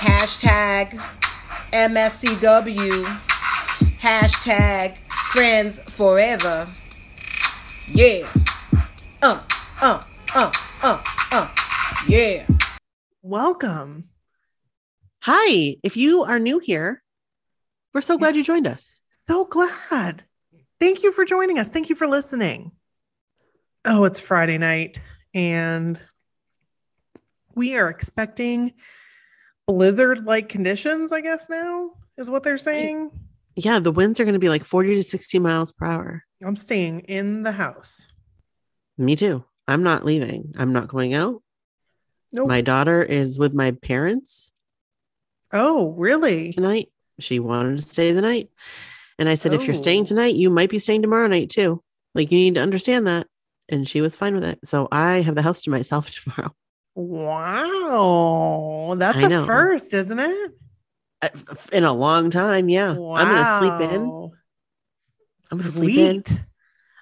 Hashtag MSCW. Hashtag friends forever. Yeah. Uh, uh, uh, uh, uh. Yeah. Welcome. Hi. If you are new here, we're so glad you joined us. So glad. Thank you for joining us. Thank you for listening. Oh, it's Friday night, and we are expecting blizzard like conditions, I guess now is what they're saying. Yeah, the winds are going to be like 40 to 60 miles per hour. I'm staying in the house. Me too. I'm not leaving. I'm not going out. Nope. My daughter is with my parents oh, really? tonight. She wanted to stay the night. And I said, if you're staying Oh. tonight, you might be staying tomorrow night too. Like you need to understand that. And she was fine with it. So I have the house to myself tomorrow. Wow. That's a first, isn't it? Uh, In a long time. Yeah. I'm going to sleep in. I'm gonna sleep in.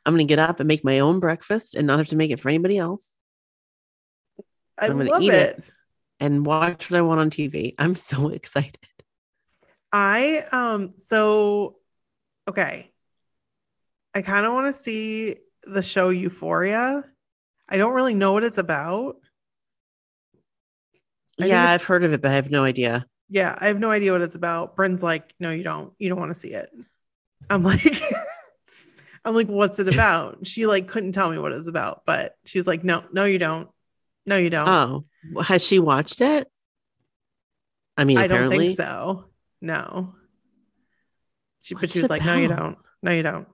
I'm going to get up and make my own breakfast and not have to make it for anybody else I I'm gonna love eat it. it. and watch what I want on TV. I'm so excited. I um so okay. I kind of want to see the show Euphoria. I don't really know what it's about. I yeah, I've heard of it, but I have no idea. Yeah, I have no idea what it's about. Bryn's like, no, you don't. You don't want to see it. I'm like, I'm like, what's it about? She like couldn't tell me what it was about, but she's like, no, no, you don't. No, you don't. Oh, has she watched it? I mean, I don't think so. No. She, but she was like, no, you don't. No, you don't.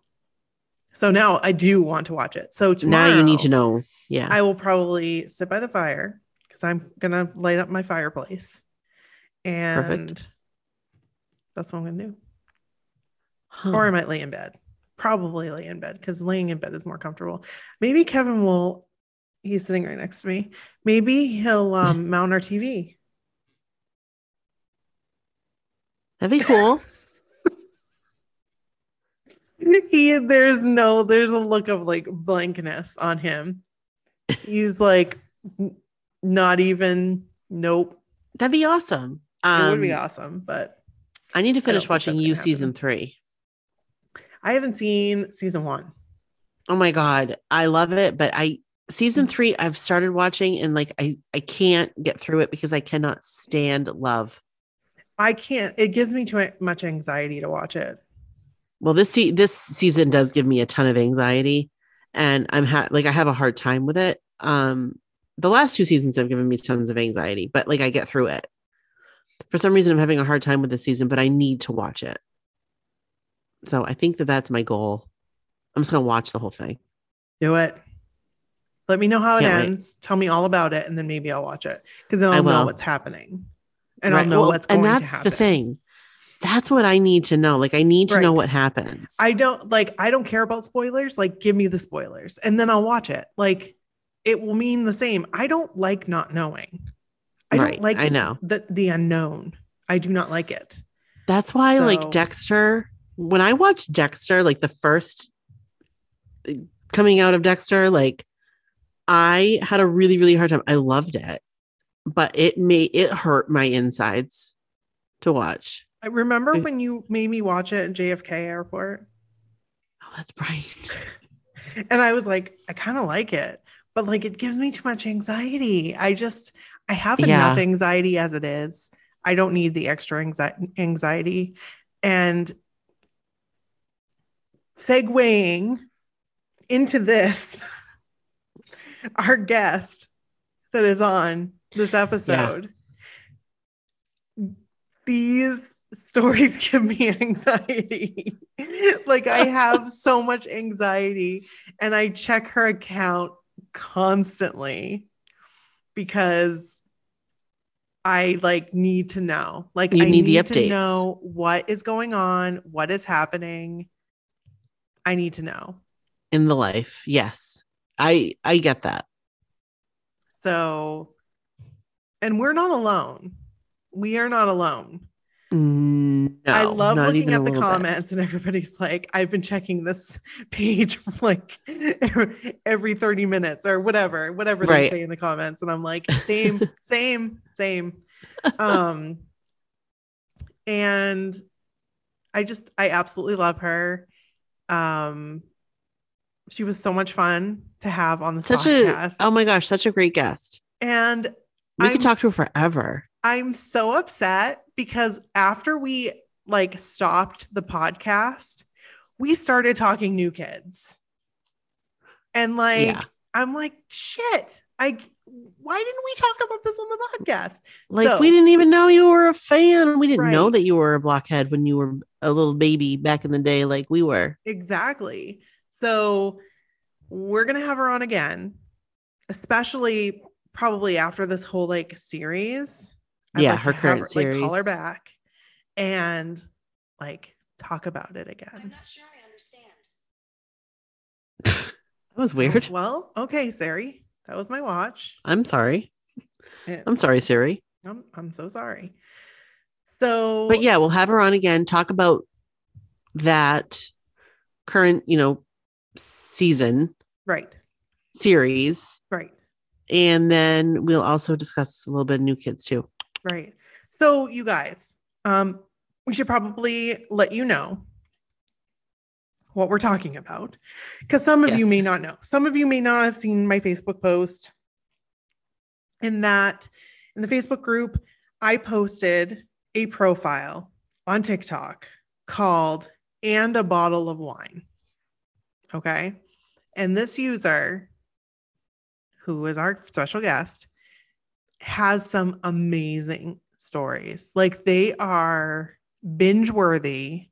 So now I do want to watch it. So Now you need to know. Yeah. I will probably sit by the fire because I'm gonna light up my fireplace, and that's what I'm gonna do. Huh. Or I might lay in bed. Probably lay in bed because laying in bed is more comfortable. Maybe Kevin will. He's sitting right next to me. Maybe he'll um, mount our TV. That'd be cool. he there's no there's a look of like blankness on him. He's like not even nope. That'd be awesome. it would be Um, awesome, but I need to finish watching you season three. I haven't seen season one. Oh my god, I love it. But I season three, I've started watching and like I I can't get through it because I cannot stand love. I can't. It gives me too much anxiety to watch it. Well, this se- this season does give me a ton of anxiety, and I'm ha- like I have a hard time with it. Um, the last two seasons have given me tons of anxiety, but like I get through it. For some reason, I'm having a hard time with this season, but I need to watch it. So I think that that's my goal. I'm just gonna watch the whole thing. Do it. Let me know how it Can't wait. ends. Tell me all about it, and then maybe I'll watch it because then I I'll know what's happening, and I'll know well, what's going and to that's happen. the thing. That's what I need to know. Like I need to know what happens. I don't like. I don't care about spoilers. Like, give me the spoilers, and then I'll watch it. Like, it will mean the same. I don't like not knowing. I Right, don't like. I know. the the unknown. I do not like it. That's why, So- like Dexter, when I watched Dexter, like the first coming out of Dexter, like I had a really, really hard time. I loved it, but it made it hurt my insides to watch. I remember I- when you made me watch it at JFK Airport, Oh, that's right. and I was like, I kind of like it, but like it gives me too much anxiety. I just, I have Yeah. enough anxiety as it is. I don't need the extra anxi- anxiety. And segueing into this, our guest that is on this episode, these stories give me anxiety. like I have so much anxiety and I check her account constantly because I like need to know. Like You I need the to know what is going on, what is happening. I need to know. In the life, yes, I I get that. So and we're not alone. We are not alone. No, I love looking at the little bit. comments and everybody's like, I've been checking this page like every, every 30 minutes or whatever, whatever Right. they say in the comments. And I'm like, same, same, same. Um, and I just, I absolutely love her. Um, she was so much fun to have on the Such podcast. a oh my gosh, such a great guest. and We I'm could talk to her forever. I'm so upset because after we like stopped the podcast, we started talking new kids. And like Yeah. I'm like, shit. I why didn't we talk about this on the podcast? Like So- we didn't even know you were a fan. We didn't know that you were a blockhead when you were a little baby back in the day, like we were. Exactly. So we're gonna have her on again, especially probably after this whole like series. Yeah, like her to have current Like, call her back and like talk about it again. I'm not sure I understand. That was oh, weird. Well, okay, Sari, that was my watch. I'm sorry. And I'm sorry, Siri. I'm, I'm so sorry. So, But yeah, we'll have her on again, talk about that current, you know, season right, series. right, And then we'll also discuss a little bit of new kids too. Right. So, you guys, um, we should probably let you know what we're talking about because some of you may not know. Some of you may not have seen my Facebook post. In that, in the Facebook group, I posted a profile on TikTok called And a Bottle of Wine. Okay. And this user, who is our special guest, has some amazing stories. Like they are binge worthy.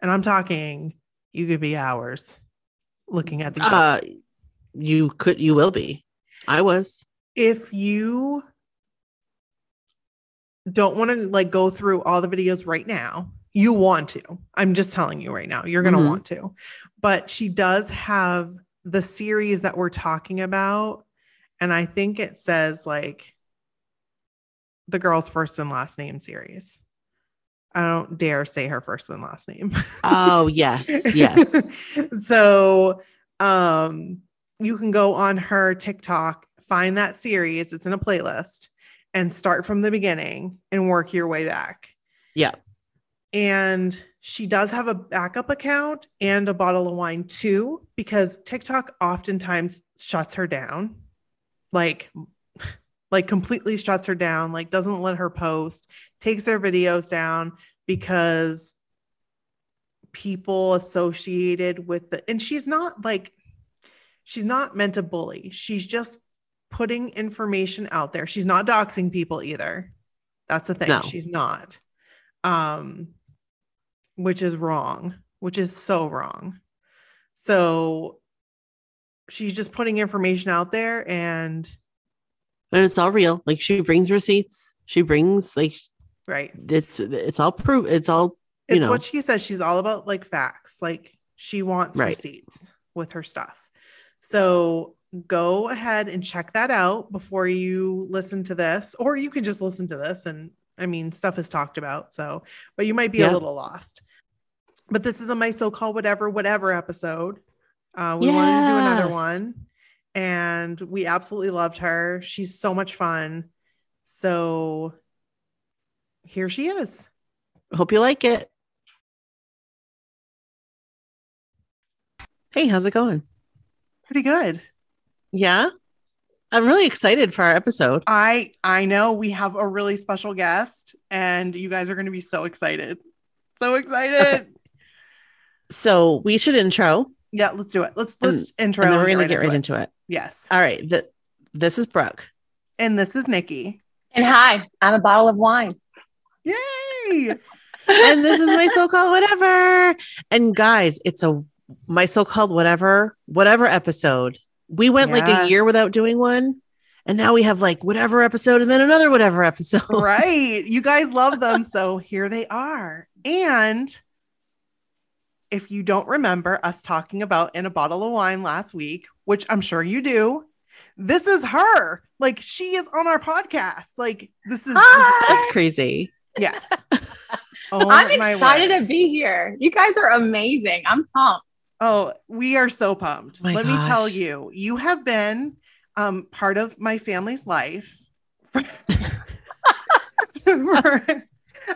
And I'm talking, you could be hours looking at these. Uh you could you will be. I was. if you don't want to like go through all the videos right now, you want to. I'm just telling you right now, you're going to Mhm. want to. But she does have the series that we're talking about. And I think it says like the girl's first and last name series. I don't dare say her first and last name. Oh yes, yes. so um you can go on her TikTok, find that series, it's in a playlist, and start from the beginning and work your way back. Yeah. And she does have a backup account and a bottle of wine too, because TikTok oftentimes shuts her down. Like like completely shuts her down, like doesn't let her post, takes her videos down because people associated with the and she's not like she's not meant to bully. She's just putting information out there. She's not doxing people either. That's the thing. No. She's not. Um which is wrong, which is so wrong. So she's just putting information out there and And it's all real. Like she brings receipts. She brings like right. it's it's all proof. It's all you It's know. what she says. She's all about like facts. Like she wants Right. receipts with her stuff. So go ahead and check that out before you listen to this, or you can just listen to this. And I mean, stuff is talked about. So, but you might be Yeah. a little lost. But this is a my so called whatever, whatever episode. Uh, we wanted to do another one, and we absolutely loved her. And we absolutely loved her. She's so much fun. So here she is. Hope you like it. Hey, how's it going? Pretty good. Yeah. I'm really excited for our episode. I I know we have a really special guest, and you guys are going to be so excited. So excited. Okay. So we should intro Yeah, let's do it. Let's let's intro. and then we're and going to get right into it. Yes. All right. The, this is Brooke. And this is Nikki. And hi, I'm a bottle of wine. Yay! and this is my so-called whatever. And guys, it's a my so-called whatever, whatever episode. We went like a year without doing one. And now we have like whatever episode and then another whatever episode. right. You guys love them. So here they are. And if you don't remember us talking about in a bottle of wine last week, which I'm sure you do, this is her. Like she is on our podcast. Like this is, Hi. That's crazy. yes. Oh, I'm excited word. to be here. You guys are amazing. I'm pumped. Oh, we are so pumped. My Let me tell you, you have been um, part of my family's life.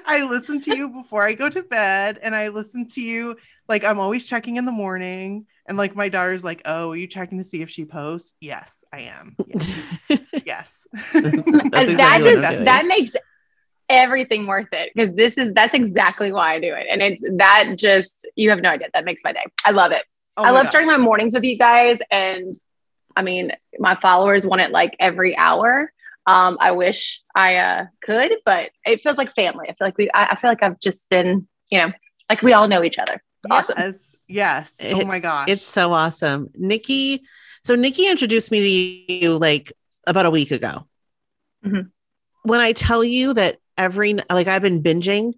I listen to you before I go to bed, and I listen to you like I'm always checking in the morning. And like my daughter's like, "Oh, are you checking to see if she posts?" Yes, I am. Yes. yes. That's exactly that just that makes everything worth it because this is that's exactly why I do it. And it's that just you have no idea. That makes my day. I love it. Oh I my love starting my mornings with you guys. And I mean, my followers want it like every hour. Um, I wish I uh, could, but it feels like family. I feel like we. I, I feel like I've just been, you know, like we all know each other. It's awesome. Yes. Yes. oh my gosh. It's so awesome. Nikki, so Nikki introduced me to you like about a week ago. Mhm. When I tell you that every like I've been binging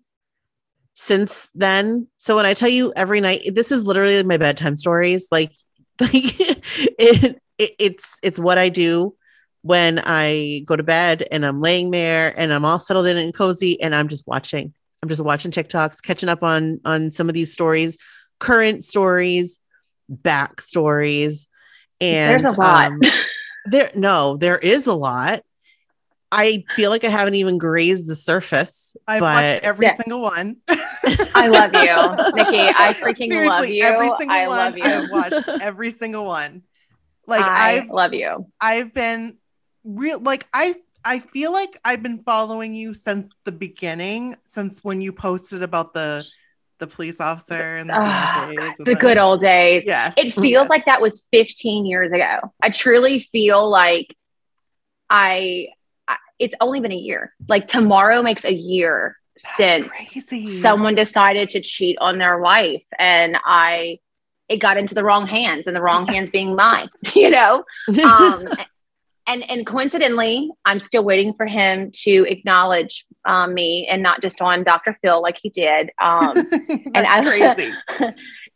since then. So when I tell you every night, this is literally my bedtime stories. Like, like it, it it's it's what I do when I go to bed and I'm laying there and I'm all settled in and cozy and I'm just watching. I'm just watching TikToks, catching up on on some of these stories, current stories, back stories. And There's a lot. um, there no, there is a lot. I feel like I haven't even grazed the surface. I've but watched every Yeah. single one. I love you, Nikki. I freaking love you. Every single I one, love you. I've watched every single one. Like I I've love you. I've been real like I I feel like I've been following you since the beginning, since when you posted about the the police officer and the, fiancés and The good old days. yes. It feels like that was 15 years ago. I truly feel like I, I it's only been a year. Like tomorrow makes a year since crazy. someone decided to cheat on their wife and I it got into the wrong hands and the wrong hands being mine, you know? Um and and coincidentally, I'm still waiting for him to acknowledge um, me and not just on Dr. Phil like he did. Um That's I- crazy.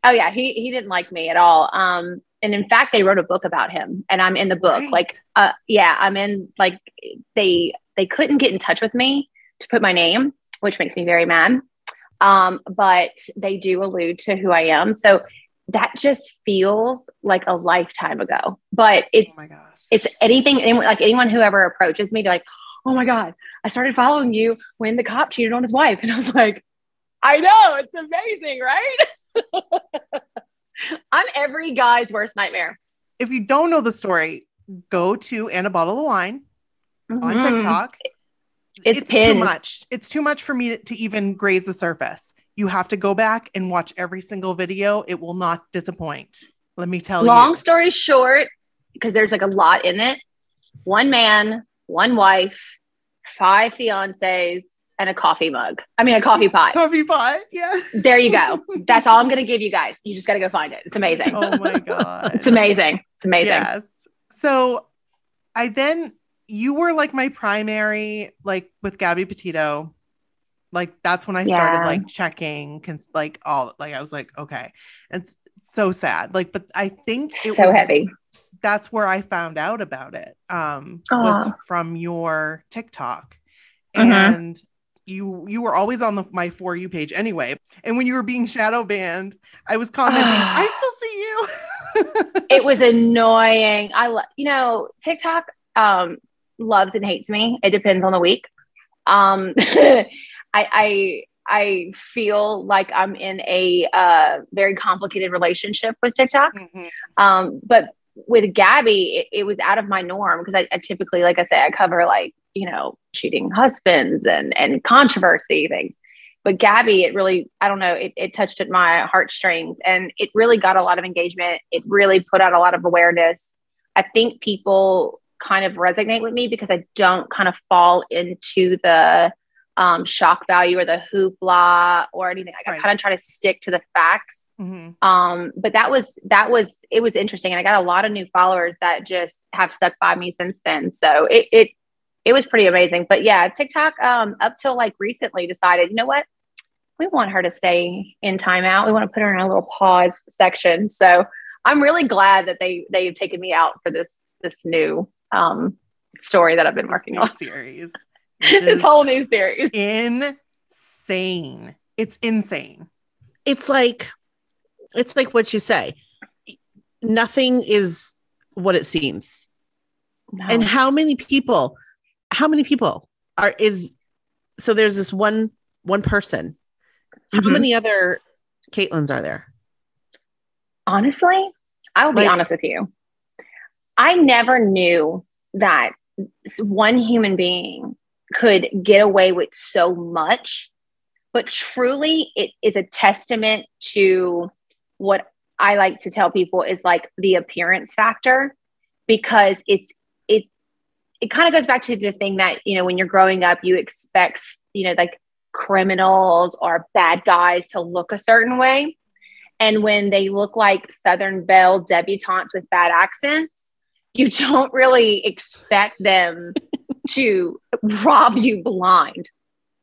oh yeah, he he didn't like me at all. Um, and in fact, they wrote a book about him, and I'm in the book. Right. Like, uh, yeah, I'm in. Like, they they couldn't get in touch with me to put my name, which makes me very mad. Um, but they do allude to who I am, so that just feels like a lifetime ago. But it's oh my gosh. It's anything anyone, like anyone who ever approaches me, they're like, "Oh my god, I started following you when the cop cheated on his wife," and I was like, "I know, it's amazing, right?" I'm every guy's worst nightmare. If you don't know the story, go to and a bottle of wine on Mhm. TikTok. It's too much. It's too much for me to, to even graze the surface. You have to go back and watch every single video. It will not disappoint. Let me tell Long you. Long story short, because there's like a lot in it. One man, one wife, five fiancés, and a coffee mug. I mean, a coffee pot. Coffee pot. Yes. There you go. That's all I'm going to give you guys. You just got to go find it. It's amazing. Oh my god. It's amazing. It's amazing. Yes. So I then you were like my primary, like with Gabby Petito. Like that's when I started like checking, cons- like all like I was like, okay, it's so sad. Like, but I think it so was, heavy. That's where I found out about it. Um, was from your TikTok, Mhm. and you you were always on the my for you page anyway. And when you were being shadow banned, I was commenting, I still see you. it was annoying. I love, you know, TikTok um, loves and hates me. It depends on the week. Um, I, I, I feel like I'm in a uh, very complicated relationship with TikTok. Mhm. Um, but with Gabby, it, it was out of my norm because I, I typically, like I say, I cover like, you know, cheating husbands and, and controversy things. But Gabby, it really, I don't know, it, it touched at my heartstrings and it really got a lot of engagement. It really put out a lot of awareness. I think people kind of resonate with me because I don't kind of fall into the um, shock value or the hoopla or anything. Like, I kind of try to stick to the facts Mhm. um but that was that was it was interesting and i got a lot of new followers that just have stuck by me since then so it it it was pretty amazing but yeah tiktok um up till like recently decided you know what we want her to stay in timeout we want to put her in a little pause section so i'm really glad that they they've taken me out for this this new um story that i've been working New on series. this whole new series insane. It's insane. it's like it's like what you say nothing is what it seems No. and how many people how many people are is so there's this one one person how Mhm. many other caitlins are there honestly, I will be Like- honest with you. I never knew that one human being could get away with so much, but truly, it is a testament to what I like to tell people is like the appearance factor because it's it it kind of goes back to the thing that you know when you're growing up you expect you know like criminals or bad guys to look a certain way and when they look like Southern Belle debutantes with bad accents, you don't really expect them to rob you blind,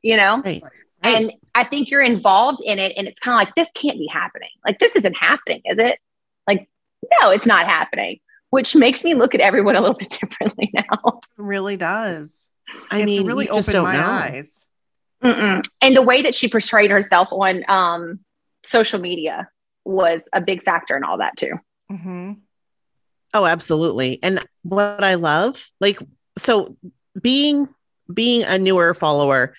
you know? right And I think you're involved in it, and it's kind of like, this can't be happening. Like, this isn't happening, is it? Like, no, it's not happening, which makes me look at everyone a little bit differently now. It really does. i it's mean really opened my know eyes. Mm-mm. And the way that she portrayed herself on um, social media was a big factor in all that, too. hmm oh absolutely and what i love like so being being a newer follower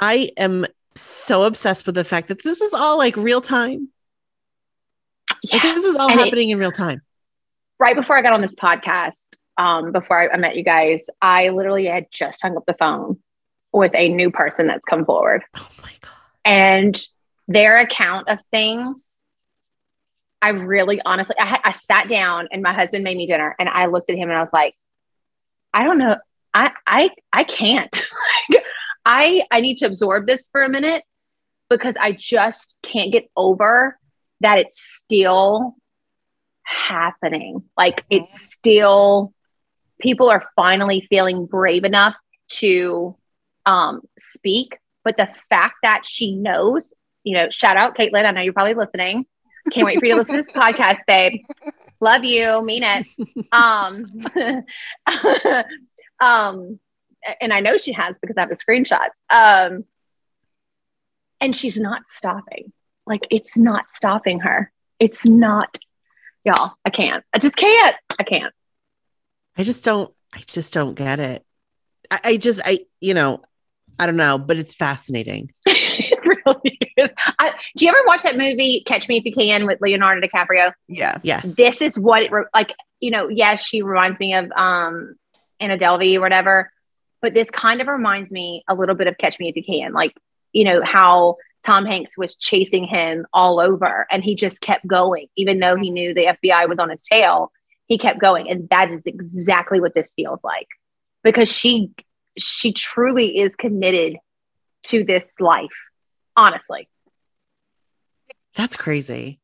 i am so obsessed with the fact that this is all like real time like this is all And it- happening in real time right before I got on this podcast, um, before I, I met you guys, I literally had just hung up the phone with a new person that's come forward. oh my god And their account of things, I really honestly, I, I sat down and my husband made me dinner and I looked at him and I was like, I don't know. I, I, I can't. I, I need to absorb this for a minute because I just can't get over that it's still happening. Like it's still, people are finally feeling brave enough to um, speak. But the fact that she knows, you know, shout out Caitlin. I know you're probably listening. Can't wait for you to listen to this podcast, babe. Love you, mean it. Um, um, and I know she has because I have the screenshots. Um, and she's not stopping. Like it's not stopping her. It's not, y'all. I can't. I just can't. I can't. I just don't I just don't get it. I, I just I you know, I don't know, but it's fascinating. it really is. I, do you ever watch that movie Catch Me If You Can with Leonardo DiCaprio? Yes. Yes. This is what it re- like. You know, yes, she reminds me of um Anna Delvey or whatever, but this kind of reminds me a little bit of Catch Me If You Can. Like, you know how Tom Hanks was chasing him all over, and he just kept going, even though he knew the FBI was on his tail. He kept going, and that is exactly what this feels like because she she truly is committed to this life honestly That's crazy.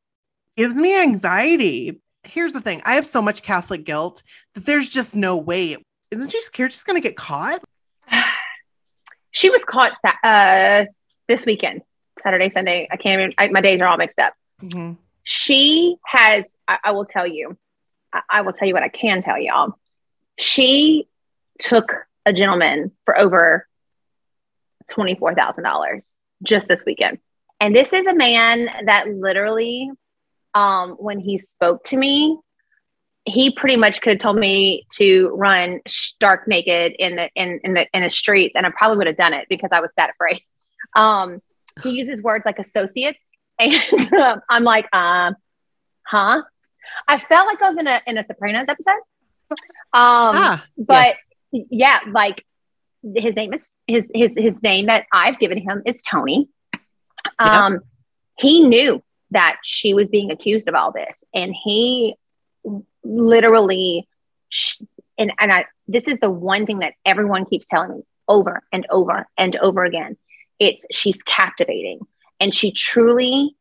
gives me anxiety. Here's the thing I have so much Catholic guilt that there's just no way. Isn't she scared she's going to get caught? She was caught uh, this weekend saturday sunday. I can't even I, my days are all mixed up. Mhm. she has I, I will tell you I, I will tell you what i can tell y'all. She took a gentleman for over $24000 just this weekend. And this is a man that literally um, when he spoke to me he pretty much could have told me to run stark naked in the in in the in the streets, and I probably would have done it because I was that afraid. Um, he uses words like associates, and um, I'm like, um, huh? I felt like I was in a in a Sopranos episode. Um, ah, but yes. yeah, like his name is his his his name that I've given him is Tony. Um, yep. he knew that she was being accused of all this, and he literally, and and I this is the one thing that everyone keeps telling me over and over and over again. It's she's captivating, and she truly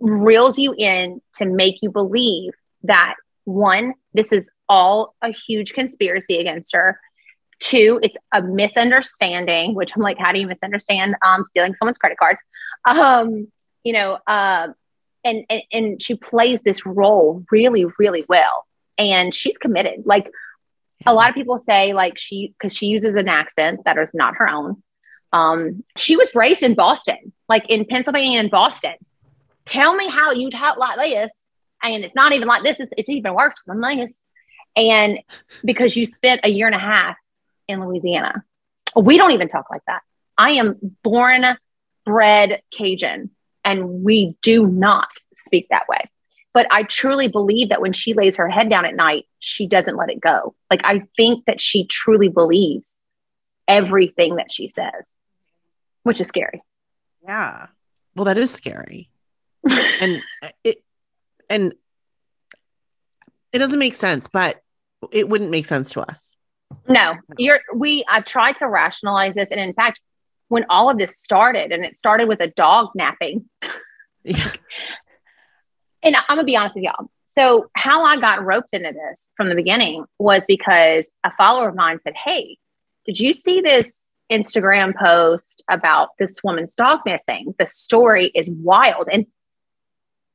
reels you in to make you believe that one, this is all a huge conspiracy against her. Two, it's a misunderstanding, which I'm like, how do you misunderstand um, stealing someone's credit cards? Um, you know, uh, and, and and she plays this role really, really well, and she's committed. Like a lot of people say, like she because she uses an accent that is not her own. Um, she was raised in Boston, like in Pennsylvania and Boston. Tell me how you talk like this and it's not even like this. It's, it's even worse than this. And because you spent a year and a half in Louisiana, we don't even talk like that. I am born, bred Cajun, and we do not speak that way. But I truly believe that when she lays her head down at night, she doesn't let it go. Like, I think that she truly believes everything that she says, which is scary. Yeah. Well, that is scary. and uh, it, and it doesn't make sense, but it wouldn't make sense to us. No, you're we I've tried to rationalize this. And in fact, when all of this started, and it started with a dog napping. Yeah. and I'm gonna be honest with y'all. So how I got roped into this from the beginning was because a follower of mine said, Hey, did you see this Instagram post about this woman's dog missing? The story is wild. And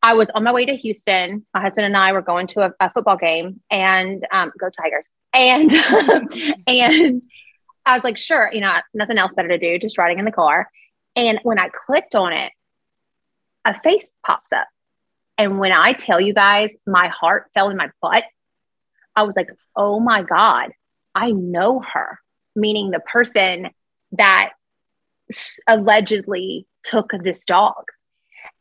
I was on my way to Houston. My husband and I were going to a, a football game and um, go Tigers. And and I was like, sure, you know, nothing else better to do, just riding in the car. And when I clicked on it, a face pops up. And when I tell you guys, my heart fell in my butt. I was like, oh my God, I know her, meaning the person that allegedly took this dog.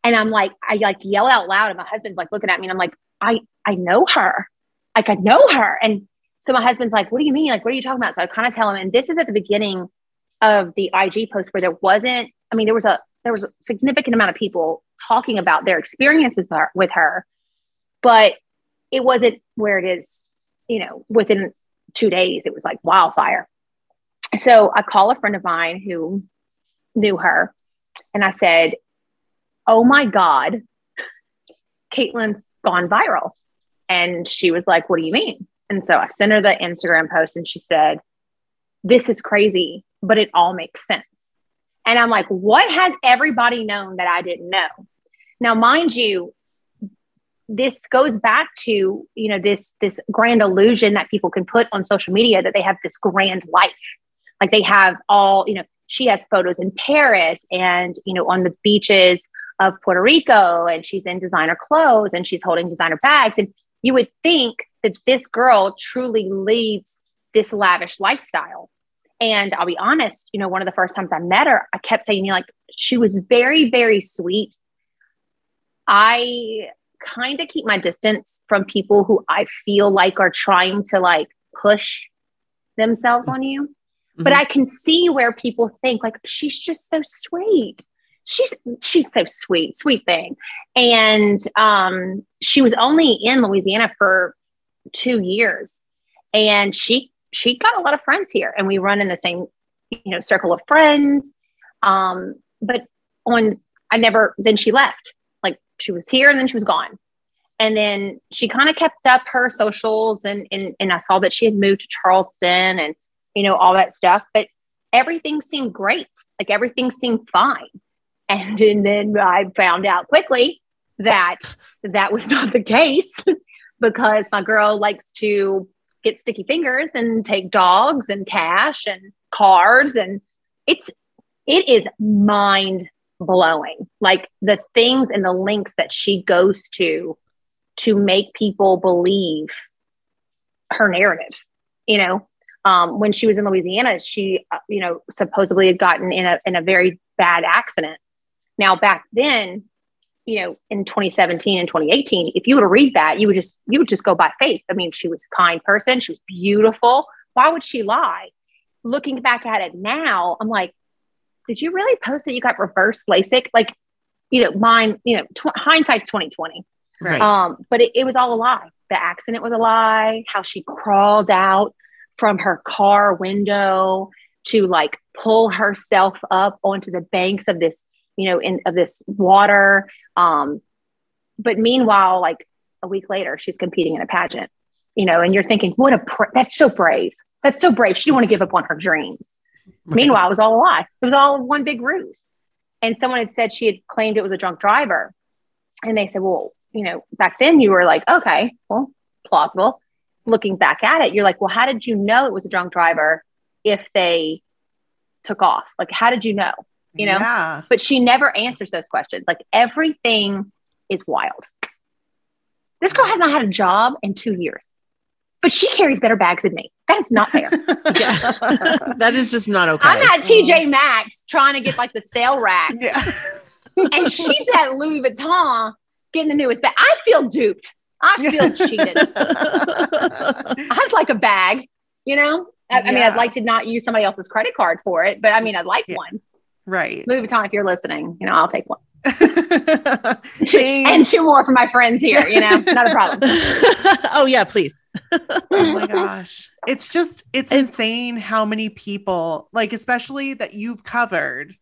And I'm like, I like yell out loud, and my husband's like looking at me, and I'm like, I I know her, like I know her. And so my husband's like, What do you mean? Like, what are you talking about? So I kind of tell him, and this is at the beginning of the IG post where there wasn't. I mean, there was a there was a significant amount of people talking about their experiences with her, but it wasn't where it is. You know, within two days, it was like wildfire. So I call a friend of mine who knew her, and I said, oh my God, Caitlin's gone viral. And she was like, what do you mean? And so I sent her the Instagram post and she said, this is crazy, but it all makes sense. And I'm like, what has everybody known that I didn't know? Now, mind you, this goes back to you know this this grand illusion that people can put on social media that they have this grand life like they have all you know she has photos in paris and you know on the beaches of Puerto Rico and she's in designer clothes and she's holding designer bags. And you would think that this girl truly leads this lavish lifestyle. And I'll be honest, you know, one of the first times I met her, I kept saying, you know, like she was very, very sweet. I kind of keep my distance from people who I feel like are trying to like push themselves on you. Mm-hmm. But I can see where people think like she's just so sweet she's she's so sweet, sweet thing. And um, she was only in Louisiana for two years, and she she got a lot of friends here, and we run in the same you know circle of friends. Um, but on I never then she left. Like she was here and then she was gone. And then she kind of kept up her socials and, and and I saw that she had moved to Charleston and you know all that stuff. But everything seemed great. Like everything seemed fine. And, and then I found out quickly that that was not the case because my girl likes to get sticky fingers and take dogs and cash and cars and it's it is mind blowing like the things and the links that she goes to to make people believe her narrative. You know, um, when she was in Louisiana, she uh, you know supposedly had gotten in a in a very bad accident. Now back then, you know, in 2017 and 2018, if you were to read that, you would just you would just go by faith. I mean, she was a kind person, she was beautiful. Why would she lie? Looking back at it now, I'm like, did you really post that you got reverse LASIK? Like, you know, mine, you know, tw- hindsight's 2020. Right. Um, but it, it was all a lie. The accident was a lie. How she crawled out from her car window to like pull herself up onto the banks of this, you know, in of this water. Um, but meanwhile, like a week later, she's competing in a pageant, you know, and you're thinking, what a pr- that's so brave. That's so brave. She didn't want to give up on her dreams. Right. Meanwhile, it was all a lie. It was all one big ruse. And someone had said she had claimed it was a drunk driver. And they said, well, you know, back then you were like, okay, well, plausible. Looking back at it, you're like, well, how did you know it was a drunk driver if they took off? Like, how did you know? You know? Yeah. But she never answers those questions. Like, everything is wild. This girl has not had a job in two years, but she carries better bags than me. That is not fair. Yeah. that is just not okay. I'm at TJ Maxx trying to get like the sale rack, Yeah. and she's at Louis Vuitton getting the newest bag. I feel duped. I feel cheated. I'd like a bag, you know? I, I mean, I'd like to not use somebody else's credit card for it, but I mean, I'd like Yeah. one. Right. Louis Vuitton, if you're listening, you know, I'll take one. And two more for my friends here, you know, not a problem. oh yeah, please. oh my gosh. It's just, it's, It's- insane how many people, like, especially that you've covered,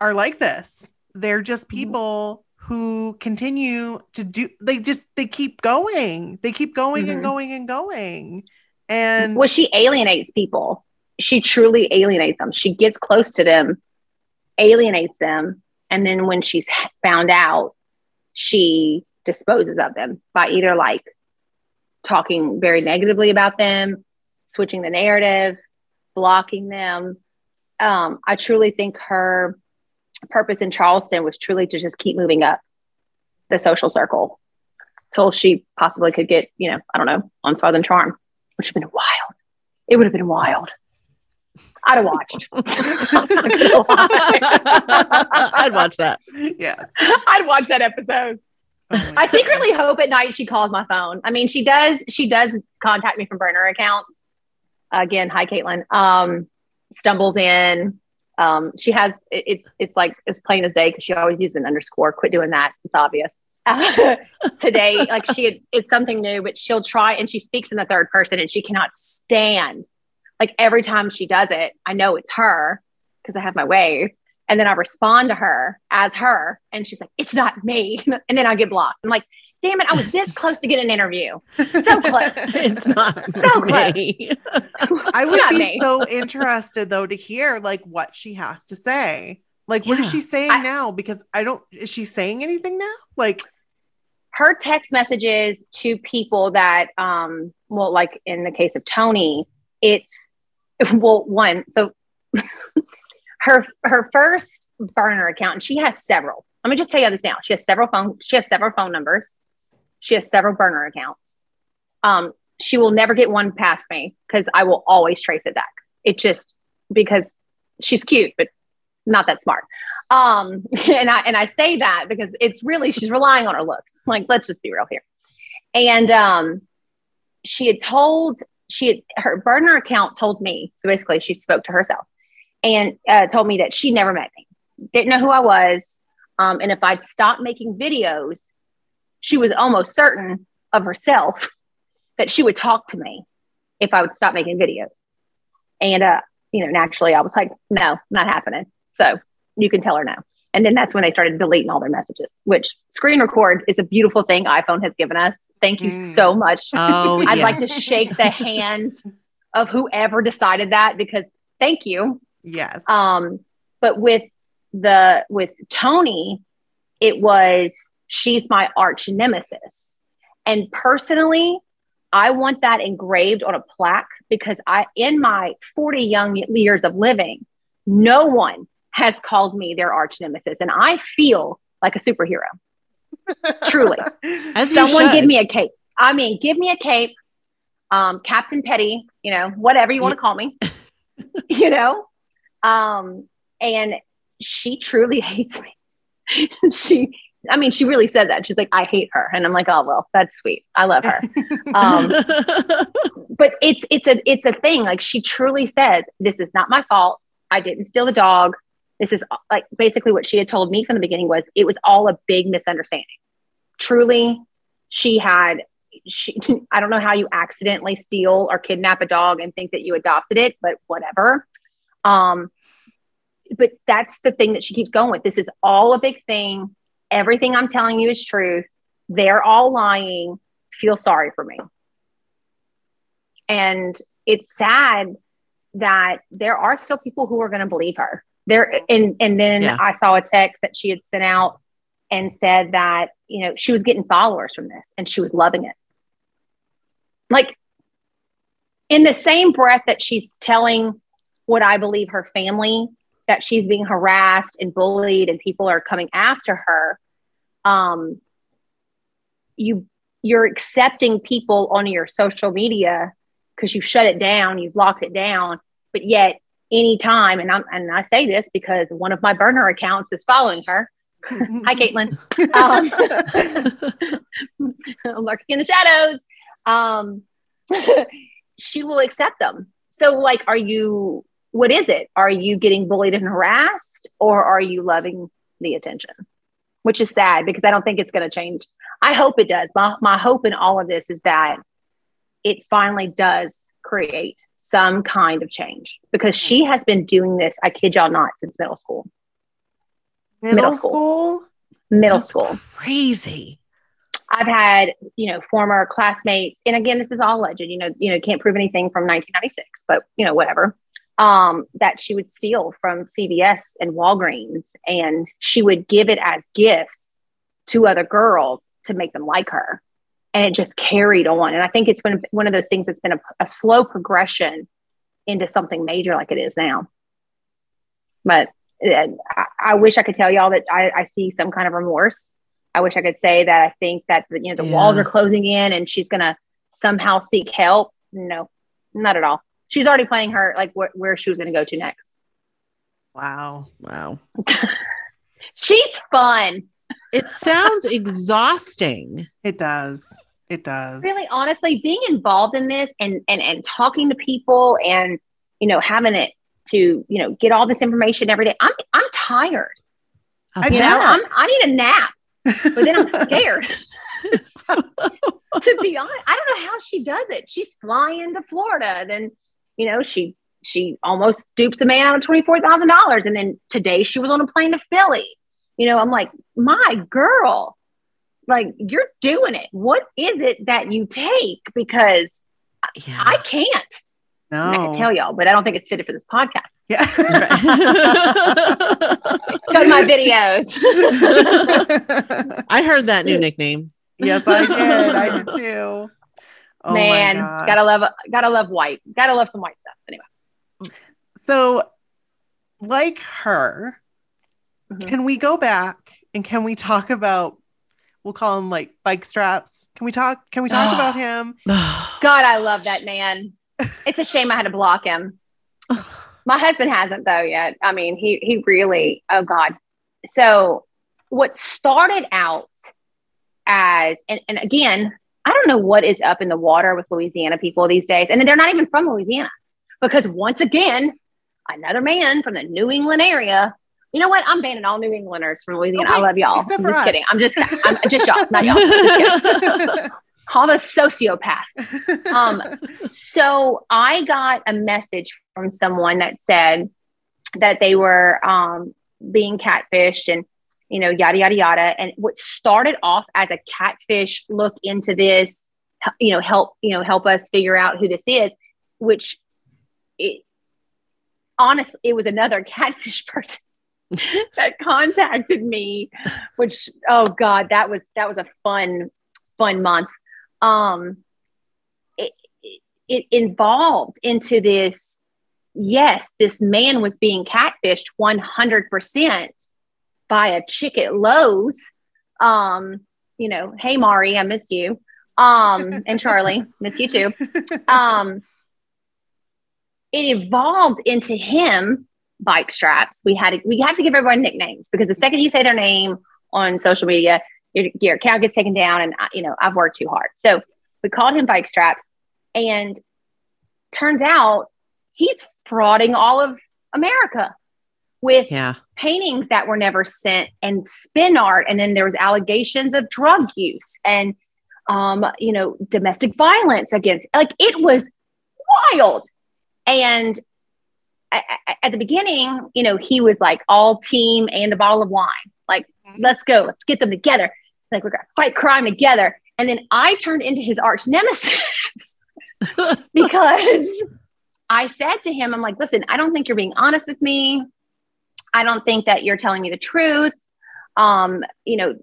are like this. They're just Mm-hmm. people who continue to do, they just, they keep going. They keep going and Mhm. going and going. And Well, she alienates people. She truly alienates them. She gets close to them, alienates them, and then when she's found out, she disposes of them by either like talking very negatively about them, switching the narrative, blocking them. Um, I truly think her purpose in Charleston was truly to just keep moving up the social circle till she possibly could get, you know, I don't know, on Southern Charm, which would have been wild. It would have been wild. I'd have watched. I'd watch that. yeah. I'd watch that episode. Oh I secretly hope at night she calls my phone. I mean, she does. She does contact me from burner accounts. Again, hi Caitlin. Um, stumbles in. Um, she has. it- It's it's like as plain as day because she always uses an underscore. Quit doing that. It's obvious. today, like she, had, it's something new, but she'll try and she speaks in the third person and she cannot stand. Like every time she does it, I know it's her because I have my ways. And then I respond to her as her, and she's like, "It's not me." And then I get blocked. I'm like, "Damn it! I was this close to get an interview. So close." It's not So me. I would be me. so interested though to hear like what she has to say. Like, what is she saying I- now? Because I don't. Is she saying anything now? Like, her text messages to people that um well like in the case of tony it's well one so her her first burner account and she has several. Let me just tell you this now. She has several phone she has several phone numbers. She has several burner accounts. Um she will never get one past me because i will always trace it back. It just because she's cute but not that smart. Um and i and i say that because it's really she's relying on her looks. Like let's just be real here. And um she had told she had her burner account told me so basically she spoke to herself and uh, told me that she never met me didn't know who i was um, and if i'd stopped making videos she was almost certain of herself that she would talk to me if i would stop making videos. And uh you know naturally i was like no not happening. So you can tell her no. And then that's when they started deleting all their messages which screen record is a beautiful thing iphone has given us thank you Mm. so much Oh, I'd yes. like to shake the hand of whoever decided that because thank you. yes. Um, but with the with Tony, it was she's my arch nemesis. And personally, I want that engraved on a plaque because I in my 40 young years of living, no one has called me their arch nemesis. And I feel like a superhero. Truly As someone give me a cape. I mean, give me a cape. um, Captain Petty, you know, whatever you want to call me, you know. Um, and she truly hates me. she, I mean, she really said that. She's like, I hate her, and I'm like, oh well, that's sweet. I love her. um, but it's it's a it's a thing. Like she truly says, this is not my fault. I didn't steal the dog. This is like basically what she had told me from the beginning was it was all a big misunderstanding. Truly, she had she I don't know how you accidentally steal or kidnap a dog and think that you adopted it, but whatever. Um but that's the thing that she keeps going with. This is all a big thing. Everything I'm telling you is truth. They're all lying. Feel sorry for me. And it's sad that there are still people who are going to believe her. There and and then yeah. I saw a text that she had sent out and said that, you know, she was getting followers from this and she was loving it. Like in the same breath that she's telling what I believe her family that she's being harassed and bullied and people are coming after her, um, you you're accepting people on your social media because you've shut it down, you've locked it down, but yet anytime, and I'm and I say this because one of my burner accounts is following her. Hi, Caitlin. Um, lurking in the shadows. Um, she will accept them. So, like, are you? What is it? Are you getting bullied and harassed, or are you loving the attention? Which is sad because I don't think it's going to change. I hope it does. My my hope in all of this is that it finally does create some kind of change because she has been doing this. I kid y'all not since middle school. Middle, middle school. school. Middle That's school. Crazy. I've had, you know, former classmates, and again, this is all alleged, you know, you know, can't prove anything from 1996, but you know, whatever. Um, that she would steal from CVS and Walgreens, and she would give it as gifts to other girls to make them like her, and it just carried on. And I think it's been one of those things that's been a, a slow progression into something major like it is now. But uh, I, I wish I could tell y'all that I, I see some kind of remorse I wish I could say that I think that you know the yeah. walls are closing in and she's gonna somehow seek help. No, not at all. She's already planning her like wh- where she was gonna go to next. Wow! Wow! she's fun. It sounds exhausting. It does. It does. Really, honestly, being involved in this and and and talking to people and you know having it to you know get all this information every day. I'm I'm tired. you know, I'm, I need a nap but then I'm scared. so, to be honest, I don't know how she does it. She's flying to Florida, then you know she she almost dupes a man out of twenty four thousand dollars, and then today she was on a plane to Philly. You know, I'm like, my girl, like you're doing it. What is it that you take? Because yeah. I can't. No. I can tell y'all, but I don't think it's fitted for this podcast. Yeah. Go to my videos. I heard that new nickname. Yes, I did. I did too. Oh Man, gotta love gotta love white. Gotta love some white stuff. Anyway. So like her, mm-hmm. can we go back and can we talk about we'll call him like bike straps? Can we talk can we talk about him? God, I love that man. It's a shame I had to block him. My husband hasn't though yet. I mean, he he really, oh God. So what started out as and, and again, I don't know what is up in the water with Louisiana people these days. And they're not even from Louisiana. Because once again, another man from the New England area. You know what? I'm banning all New Englanders from Louisiana. Okay, I love y'all. I'm just us. kidding. I'm just I'm just y'all, not y'all. all the sociopaths. Um, so I got a message from someone that said that they were um, being catfished and you know yada yada yada. And what started off as a catfish look into this, you know, help you know help us figure out who this is, which it honestly it was another catfish person. that contacted me which oh god that was that was a fun fun month um, it, it involved into this yes, this man was being catfished 100% by a chick at Lowe's. Um, you know, hey, Mari, I miss you. Um, and Charlie, miss you too. Um, it evolved into him bike straps. We had to, we have to give everyone nicknames because the second you say their name on social media, your, your account gets taken down. And I, you know, I've worked too hard. So we called him bike straps and turns out he's frauding all of America with Yeah. paintings that were never sent and spin art. And then there was allegations of drug use and, um, you know, domestic violence against, like it was wild. And I, I- at the beginning, you know, he was like all team and a bottle of wine. Like, let's go, let's get them together. Like, we're gonna fight crime together. And then I turned into his arch nemesis because I said to him, I'm like, listen, I don't think you're being honest with me. I don't think that you're telling me the truth. Um, you know,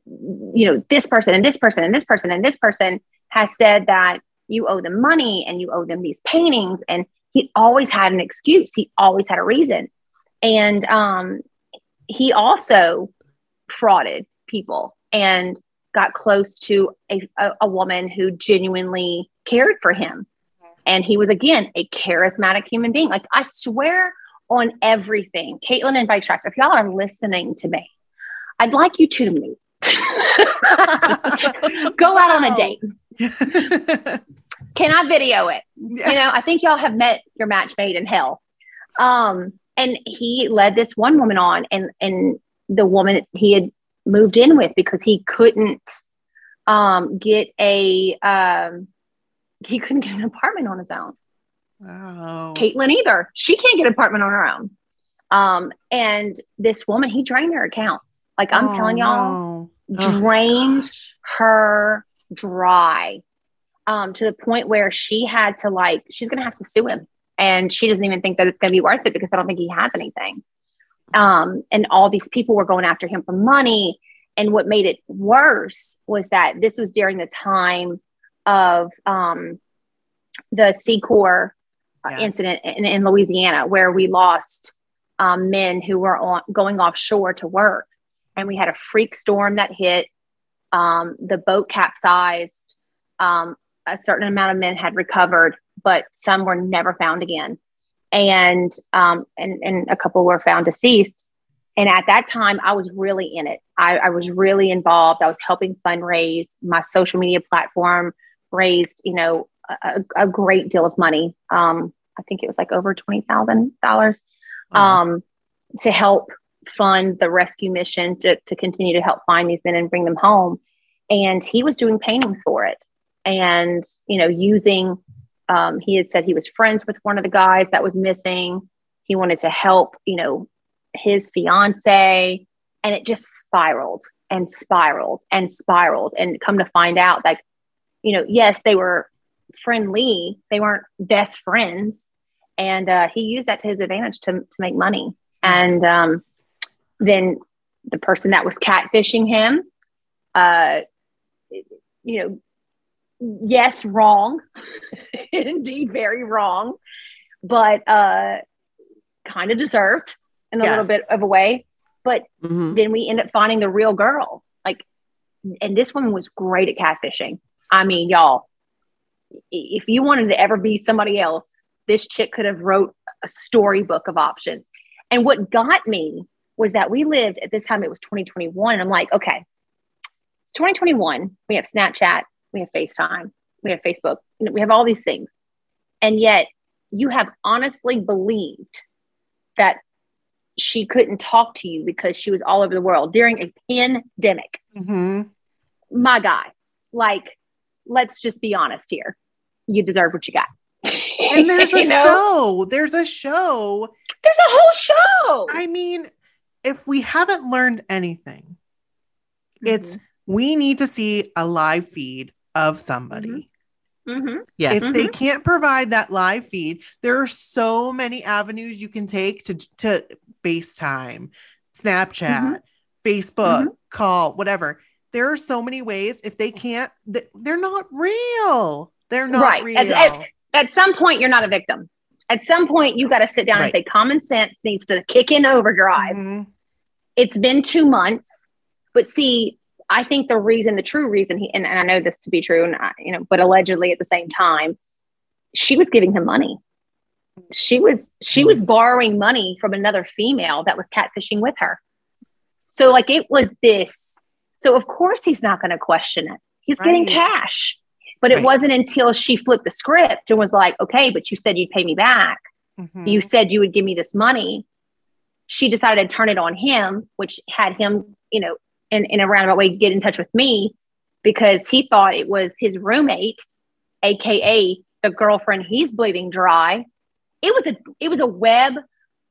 you know, this person and this person and this person and this person has said that you owe them money and you owe them these paintings. And he always had an excuse. He always had a reason. And um, he also frauded people and got close to a, a, a woman who genuinely cared for him. And he was, again, a charismatic human being. Like, I swear on everything. Caitlin and Bike Tracks, if y'all are listening to me, I'd like you two to meet. Go out on a date. Can I video it? You know, I think y'all have met your match made in hell. Um, and he led this one woman on, and and the woman he had moved in with because he couldn't um, get a um, he couldn't get an apartment on his own. Wow. Caitlin either. She can't get an apartment on her own. Um, and this woman, he drained her accounts. Like I'm Oh, telling y'all, no. Oh, drained gosh. her dry um, to the point where she had to like she's gonna have to sue him. And she doesn't even think that it's gonna be worth it because i don't think he has anything. Um, and all these people were going after him for money. And what made it worse was that this was during the time of um, the Seacor uh, Yeah. incident in, in louisiana where we lost um, men who were on, going offshore to work. And we had a freak storm that hit um, the boat capsized um, a certain amount of men had recovered but some were never found again and um, and and a couple were found deceased and at that time i was really in it I, I was really involved i was helping fundraise my social media platform raised you know a, a great deal of money um, i think it was like over $20000 Wow. um, to help fund the rescue mission to, to continue to help find these men and bring them home. And he was doing paintings for it. And, you know, using, um, he had said he was friends with one of the guys that was missing. He wanted to help, you know, his fiance. And it just spiraled and spiraled and spiraled. And come to find out, like, you know, yes, they were friendly, they weren't best friends and uh, he used that to his advantage to, to make money and um, then the person that was catfishing him uh, you know yes wrong. Indeed very wrong. But uh, kind of deserved in a Yes. little bit of a way. But Mhm. then we end up finding the real girl. Like and this woman was great at catfishing. I mean y'all if you wanted to ever be somebody else this chick could have wrote a storybook of options. And what got me was that we lived at this time it was 2021 and i'm like okay it's 2021 we have snapchat we have facetime we have facebook you know, we have all these things and yet you have honestly believed that she couldn't talk to you because she was all over the world during a pandemic Mhm. my guy like let's just be honest here you deserve what you got And there's a know? show. There's a show. there's a whole show I mean, if we haven't learned anything, it's Mm-hmm. we need to see a live feed of somebody. Mhm. Yes. If they can't provide that live feed, there are so many avenues you can take to to FaceTime, Snapchat, Mhm. Facebook, call, whatever. There are so many ways. If they can't, they're not real. They're not Right. real. And- and- at some point you're not a victim at some point you got to sit down Right. and say common sense needs to kick in overdrive Mhm. it's been two months but see I think the reason, the true reason he, and, and I know this to be true, and I, you know, but allegedly at the same time, she was giving him money. She was she was borrowing money from another female that was catfishing with her. So like it was this. So of course he's not going to question it. He's getting cash. But it wasn't until she flipped the script and was like, "Okay, but you said you'd pay me back. Mhm. You said you would give me this money." She decided to turn it on him, which had him, you know, in, in a roundabout way, get in touch with me because he thought it was his roommate, aka the girlfriend he's bleeding dry. It was a it was a web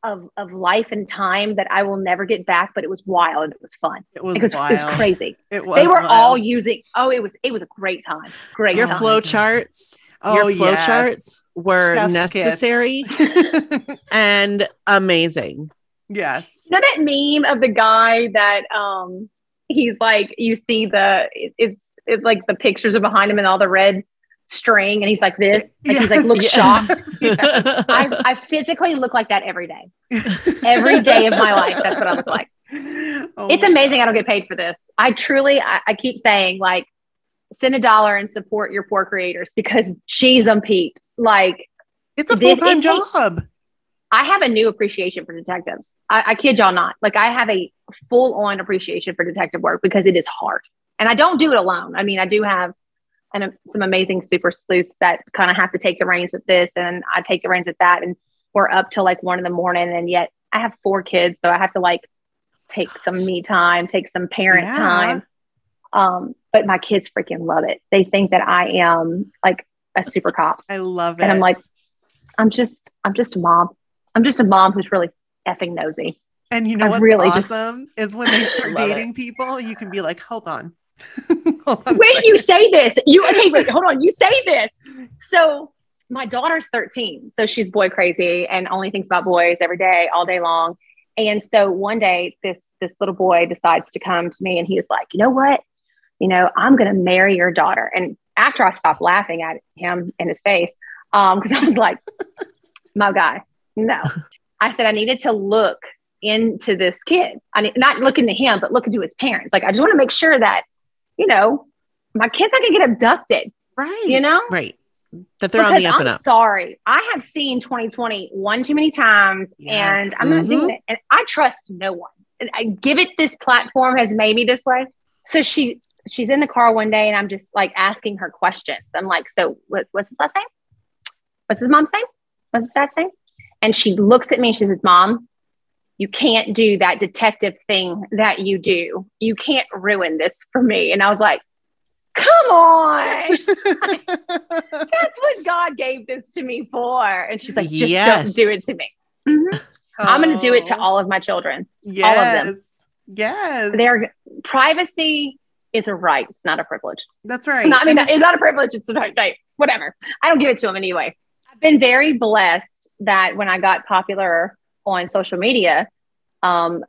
of of life and time that I will never get back, but it was wild and it was fun. it was It was, it was crazy. It was they were wild. all using oh, it was it was a great time. Great Your time. flow charts, Oh, your flow yes. charts were Chef's necessary and amazing. yes. You know that meme of the guy that um he's like you see the it's it's like the pictures are behind him and all the red string. And he's like this. Like he's like Yes, looks yes, shocked. Yes. I, I physically look like that every day. Every day of my life that's what i look like. Oh it's amazing i don't get paid for this. I truly I, I keep saying like send a dollar and support your poor creators because geez i'm pete. Like It's a This- full time it's a- job. I have a new appreciation for detectives. I, I kid y'all not. Like I have a full on appreciation for detective work because it is hard, and I don't do it alone. I mean, I do have an, some amazing super sleuths that kind of have to take the reins with this, and I take the reins with that, and we're up till like one in the morning, and yet I have four kids, so I have to like take some me time, take some parent Yeah. time. Um, but my kids freaking love it. They think that I am like a super cop. I love it. And I'm like, I'm just, I'm just a mom. I'm just a mom who's really effing nosy. and you know I what's really just- awesome is when they start Love it. dating people, you can be like, hold on. Hold on Wait, you say this. You okay? Wait, hold on. You say this. So my daughter's 13, so she's boy crazy and only thinks about boys every day, all day long. And so one day, this this little boy decides to come to me, and he is like, you know what? You know, I'm going to marry your daughter. And after I stopped laughing at him in his face, um, because I was like, my guy, no. I said I needed to look into this kid. I need, not look into him, but look into his parents. Like I just want to make sure that, you know, my kid's not gonna get abducted. right. You know, Right. That they're on because the up I'm and up. sorry, I have seen 2020 one too many times, Yes. and I'm not Mhm. doing it. And I trust no one. And I give it this platform has made me this way. So she she's in the car one day, and I'm just like asking her questions. I'm like, so what, what's his last name? What's his mom's name? What's his dad's name? And she looks at me. and She says, "Mom, you can't do that detective thing that you do. You can't ruin this for me." And I was like, "Come on." that's what God gave this to me for. And she's like, just Yes. don't do it to me. Mhm. I'm going to do it to Oh, all of my children. yes. all of them. Yes. Their privacy is a right, it's not a privilege. That's right. Not, I mean, it's not a privilege, it's a right. Whatever. I don't give it to them anyway. I've been very blessed that when I got popular on social media, um,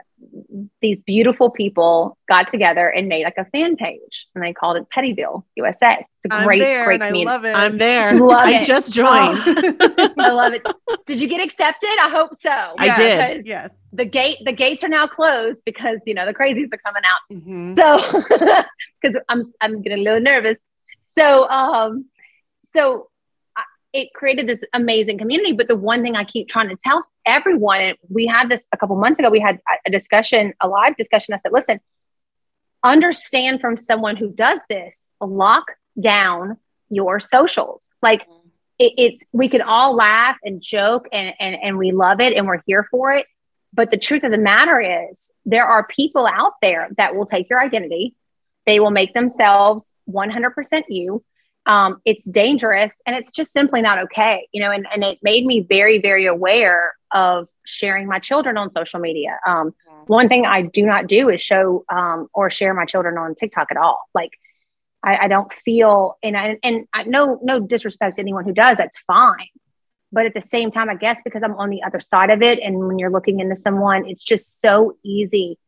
these beautiful people got together and made like a fan page and they called it Pettyville USA. It's a I'm great, there great and I community. love it. I'm there. Love I it. just joined. Oh, I love it. Did you get accepted? I hope so. I Yes, did. Yes. The gate, the gates are now closed because you know the crazies are coming out. Mhm. So, because I'm I'm getting a little nervous. So, um, so I, it created this amazing community. But the one thing I keep trying to tell everyone, and we had this a couple months ago, we had a- discussion, a live discussion. I said, listen, understand from someone who does this, lock down your socials. Like mm-hmm. it, it's we can all laugh and joke and, and and we love it and we're here for it. But the truth of the matter is there are people out there that will take your identity. They will make themselves 100% you. Um, it's dangerous and it's just simply not okay. You know, and, and it made me very, very aware of sharing my children on social media. Um, one thing I do not do is show um, or share my children on TikTok at all. Like, I, I don't feel, and I, and I, no, no disrespect to anyone who does. That's fine. But at the same time, I guess because I'm on the other side of it, and when you're looking into someone, it's just so easy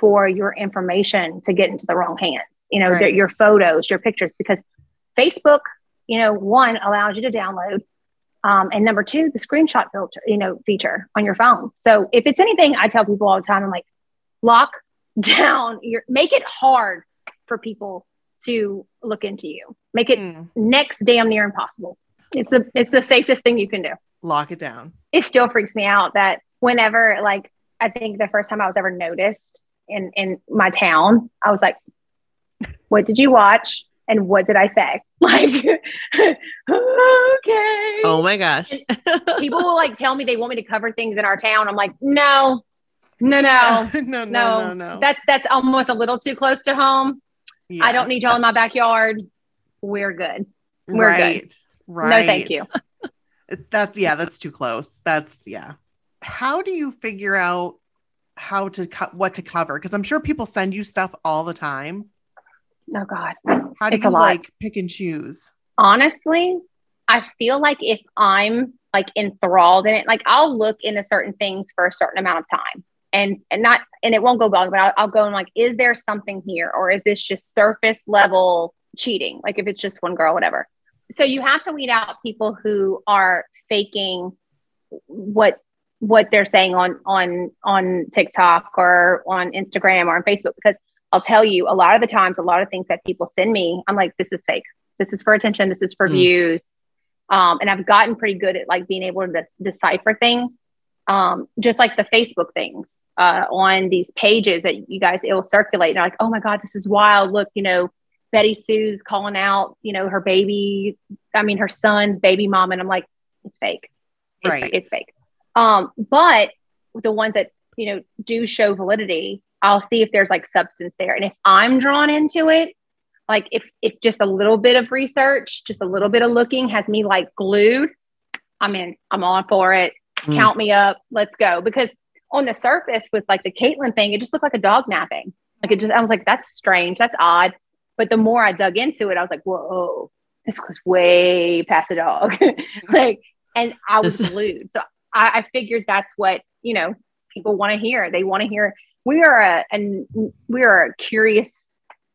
for your information to get into the wrong hands. You know, Right. their- your photos, your pictures, because Facebook, you know, one allows you to download, um, and number two, the screenshot filter, you know, feature on your phone. So if it's anything, I tell people all the time, I'm like, lock down your, make it hard for people to look into you. Make it Mm, next damn near impossible. It's the it's the safest thing you can do. lock it down. It still freaks me out that whenever like I think the first time I was ever noticed in in my town, I was like, "What did you watch?" and what did I say? Like, okay. Oh my gosh. people will like tell me they want me to cover things in our town. I'm like, no, no, no, no, no, no, no. That's that's almost a little too close to home. Yes. I don't need y'all in my backyard. We're good. We're right. good. Right. No, thank you. that's yeah, that's too close. That's yeah. How do you figure out how to cut co- what to cover? Because I'm sure people send you stuff all the time Oh God. How do It's you like pick and choose? honestly, I feel like if I'm like enthralled in it, like I'll look into certain things for a certain amount of time and and not and it won't go long, but I'll, I'll go and like, is there something here or is this just surface level cheating? Like if it's just one girl, whatever. So you have to weed out people who are faking what what they're saying on on on TikTok or on Instagram or on Facebook because I'll tell you a lot of the times a lot of things that people send me I'm like this is fake. This is for attention. This is for Mm. views. Um, and i've gotten pretty good at like being able to de- decipher things um, just like the facebook things uh, on these pages that you guys it will circulate and they're like oh my god this is wild. Look you know betty sue's calling out you know her baby i mean her son's baby mom and i'm like it's fake. It's, Right. it's fake. Um, but the ones that you know do show validity i'll see if there's like substance there. And if i'm drawn into it like if if just a little bit of research just a little bit of looking has me like glued i'm in i'm on for it. Mm. count me up. Let's go. Because on the surface with like the caitlyn thing it just looked like a dog napping. Like it just i was like that's strange. That's odd. But the more i dug into it i was like whoa this goes way past a dog. Like and i was glued. So I, I figured that's what you know people want to hear. They want to hear we are a and we are a curious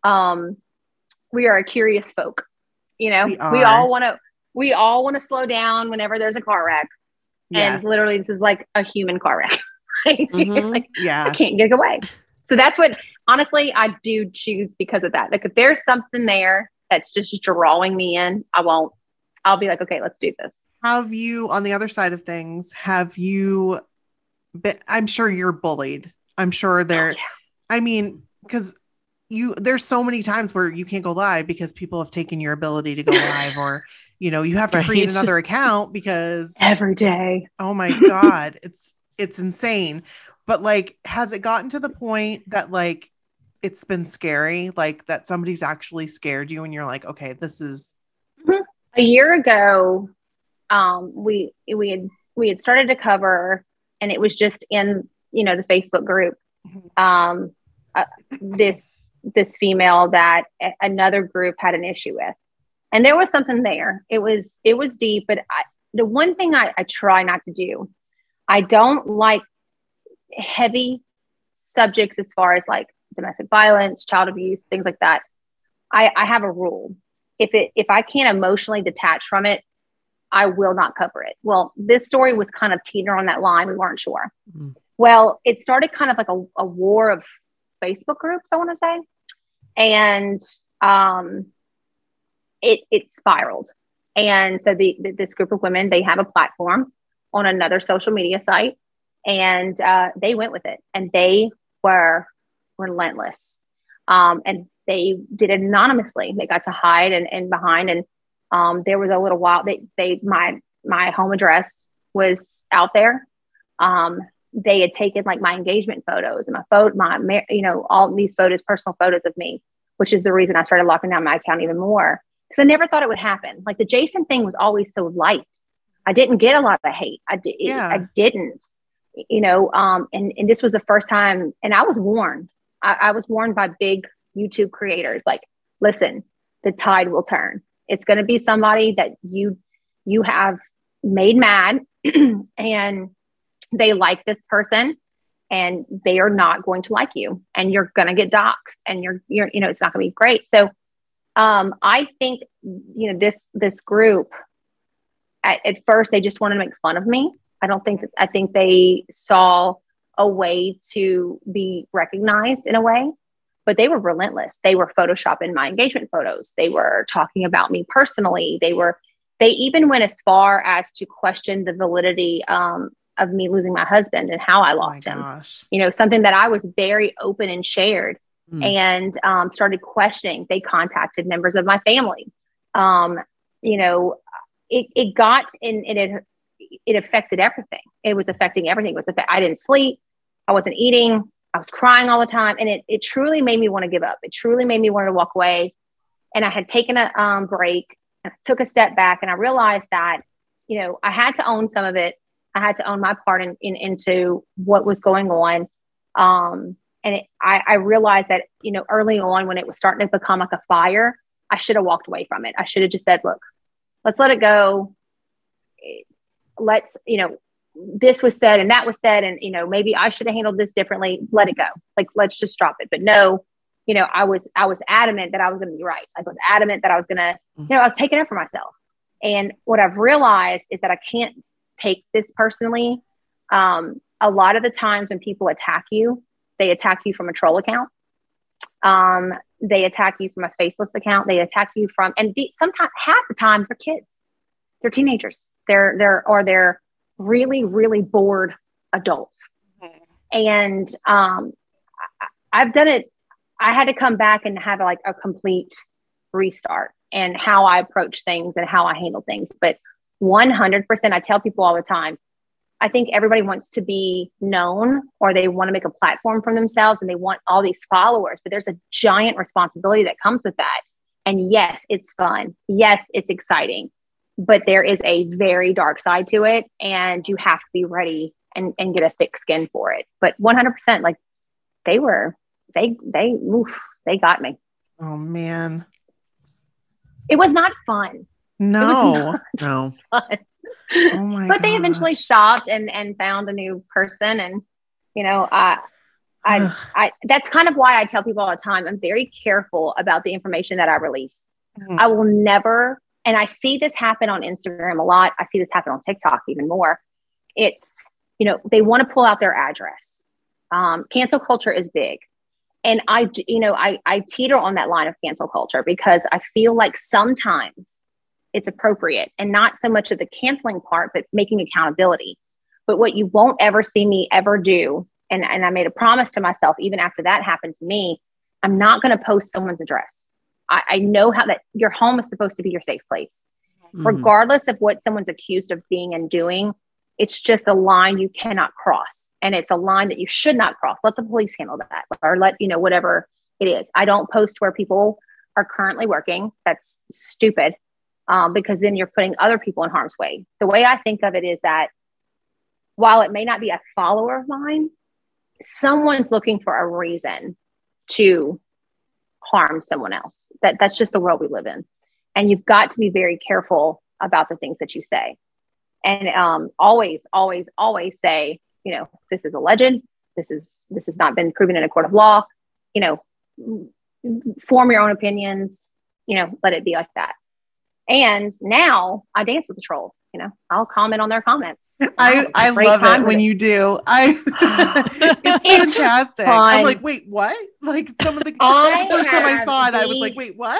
um we are a curious folk you know? We we, all want to we all want to slow down whenever there's a car wreck. Yes. and literally this is like a human car wreck. Mhm. like i can't get away. So that's what honestly i do choose because of that. Like if there's something there that's just drawing me in i won't i'll be like okay let's do this. Have you on the other side of things, have you been I'm sure you're bullied. I'm sure there Oh, yeah. I mean, because you there's so many times where you can't go live because people have taken your ability to go live or you know you have to create another account because every day. Oh my god. It's it's insane. But like has it gotten to the point that like it's been scary? Like that somebody's actually scared you and you're like okay this is a year ago um we we had we had started to cover and it was just in you know the facebook group um uh, this this female that a- another group had an issue with. And there was something there. It was it was deep but I, the one thing I, I try not to do i don't like heavy subjects as far as like domestic violence child abuse things like that. I i have a rule. If it if i can't emotionally detach from it i will not cover it. Well this story was kind of teeter on that line. We weren't sure. Mm. Well it started kind of like a, a war of facebook groups i want to say. And um it it spiraled. And so the, the this group of women they have a platform on another social media site and uh, they went with it and they were relentless. Um, and they did it anonymously. They got to hide and, and behind and um, there was a little while they they my my home address was out there. Um, they had taken like my engagement photos and my photo my you know all these photos personal photos of me which is the reason i started locking down my account even more. Because i never thought it would happen. Like the jason thing was always so light. I didn't get a lot of hate. I did Yeah. i didn't you know um and and this was the first time and i was warned. I, I was warned by big youtube creators like listen the tide will turn. It's going to be somebody that you you have made mad and they like this person and they are not going to like you and you're going to get doxxed and you're you're you know it's not going to be great so um i think you know this this group at, at first they just wanted to make fun of me i don't think i think they saw a way to be recognized in a way but they were relentless. They were photoshopping my engagement photos. They were talking about me personally. They were, they even went as far as to question the validity um, of me losing my husband and how I lost oh him. Gosh. You know, something that I was very open and shared Mm. and um, started questioning. They contacted members of my family. Um, you know, it, it got in, and it, it affected everything. It was affecting everything. It was affect- I didn't sleep. I wasn't eating. I was crying all the time. And it, it truly made me want to give up. It truly made me want to walk away. And I had taken a um, break and I took a step back and I realized that, you know, I had to own some of it. I had to own my part in, in into what was going on. Um, and it, I, I realized that, you know, early on when it was starting to become like a fire, I should have walked away from it. I should have just said, look, let's let it go. Let's, you know, this was said and that was said. And, you know, maybe I should have handled this differently. Let it go. Like, let's just drop it. But no, you know, I was, I was adamant that I was going to be right. I was adamant that I was going to, you know, I was taking it for myself. And what I've realized is that I can't take this personally. Um, a lot of the times when people attack you, they attack you from a troll account. Um, they attack you from a faceless account. They attack you from, and the, sometimes half the time they're kids, they're teenagers, they're they're or they're really really bored adults. And um, I, I've done it. I had to come back and have like a complete restart and how I approach things and how I handle things. But 100%, I tell people all the time, I think everybody wants to be known or they want to make a platform for themselves and they want all these followers, but there's a giant responsibility that comes with that. And yes, it's fun. Yes, it's exciting, but there is a very dark side to it and you have to be ready and, and get a thick skin for it. But 100%, like they were, they, they, oof, they got me. Oh man. It was not fun. No. No. fun. Oh my but they eventually stopped and and found a new person and you know i i i that's kind of why i tell people all the time i'm very careful about the information that i release Mhm. i will never and i see this happen on instagram a lot i see this happen on tiktok even more it's you know they want to pull out their address um, cancel culture is big and i you know i i teeter on that line of cancel culture because i feel like sometimes it's appropriate and not so much of the canceling part, but making accountability. But what you won't ever see me ever do, and, and I made a promise to myself, even after that happened to me, I'm not going to post someone's address. I, I know how that your home is supposed to be your safe place, Mhm. regardless of what someone's accused of being and doing. It's just a line you cannot cross. And it's a line that you should not cross. Let the police handle that or let, you know, whatever it is. I don't post where people are currently working. That's stupid um, because then you're putting other people in harm's way. The way I think of it is that while it may not be a follower of mine, someone's looking for a reason to harm someone else. That that's just the world we live in, and you've got to be very careful about the things that you say, and um, always, always, always say, you know, this is a legend. This is this has not been proven in a court of law. You know, form your own opinions. You know, let it be like that. And now I dance with the trolls. You know, I'll comment on their comments. I, I love it when it. you do. I it's It's fantastic. fun. I'm like, wait, what? Like some of the, I first time I saw it, I was like, wait, what?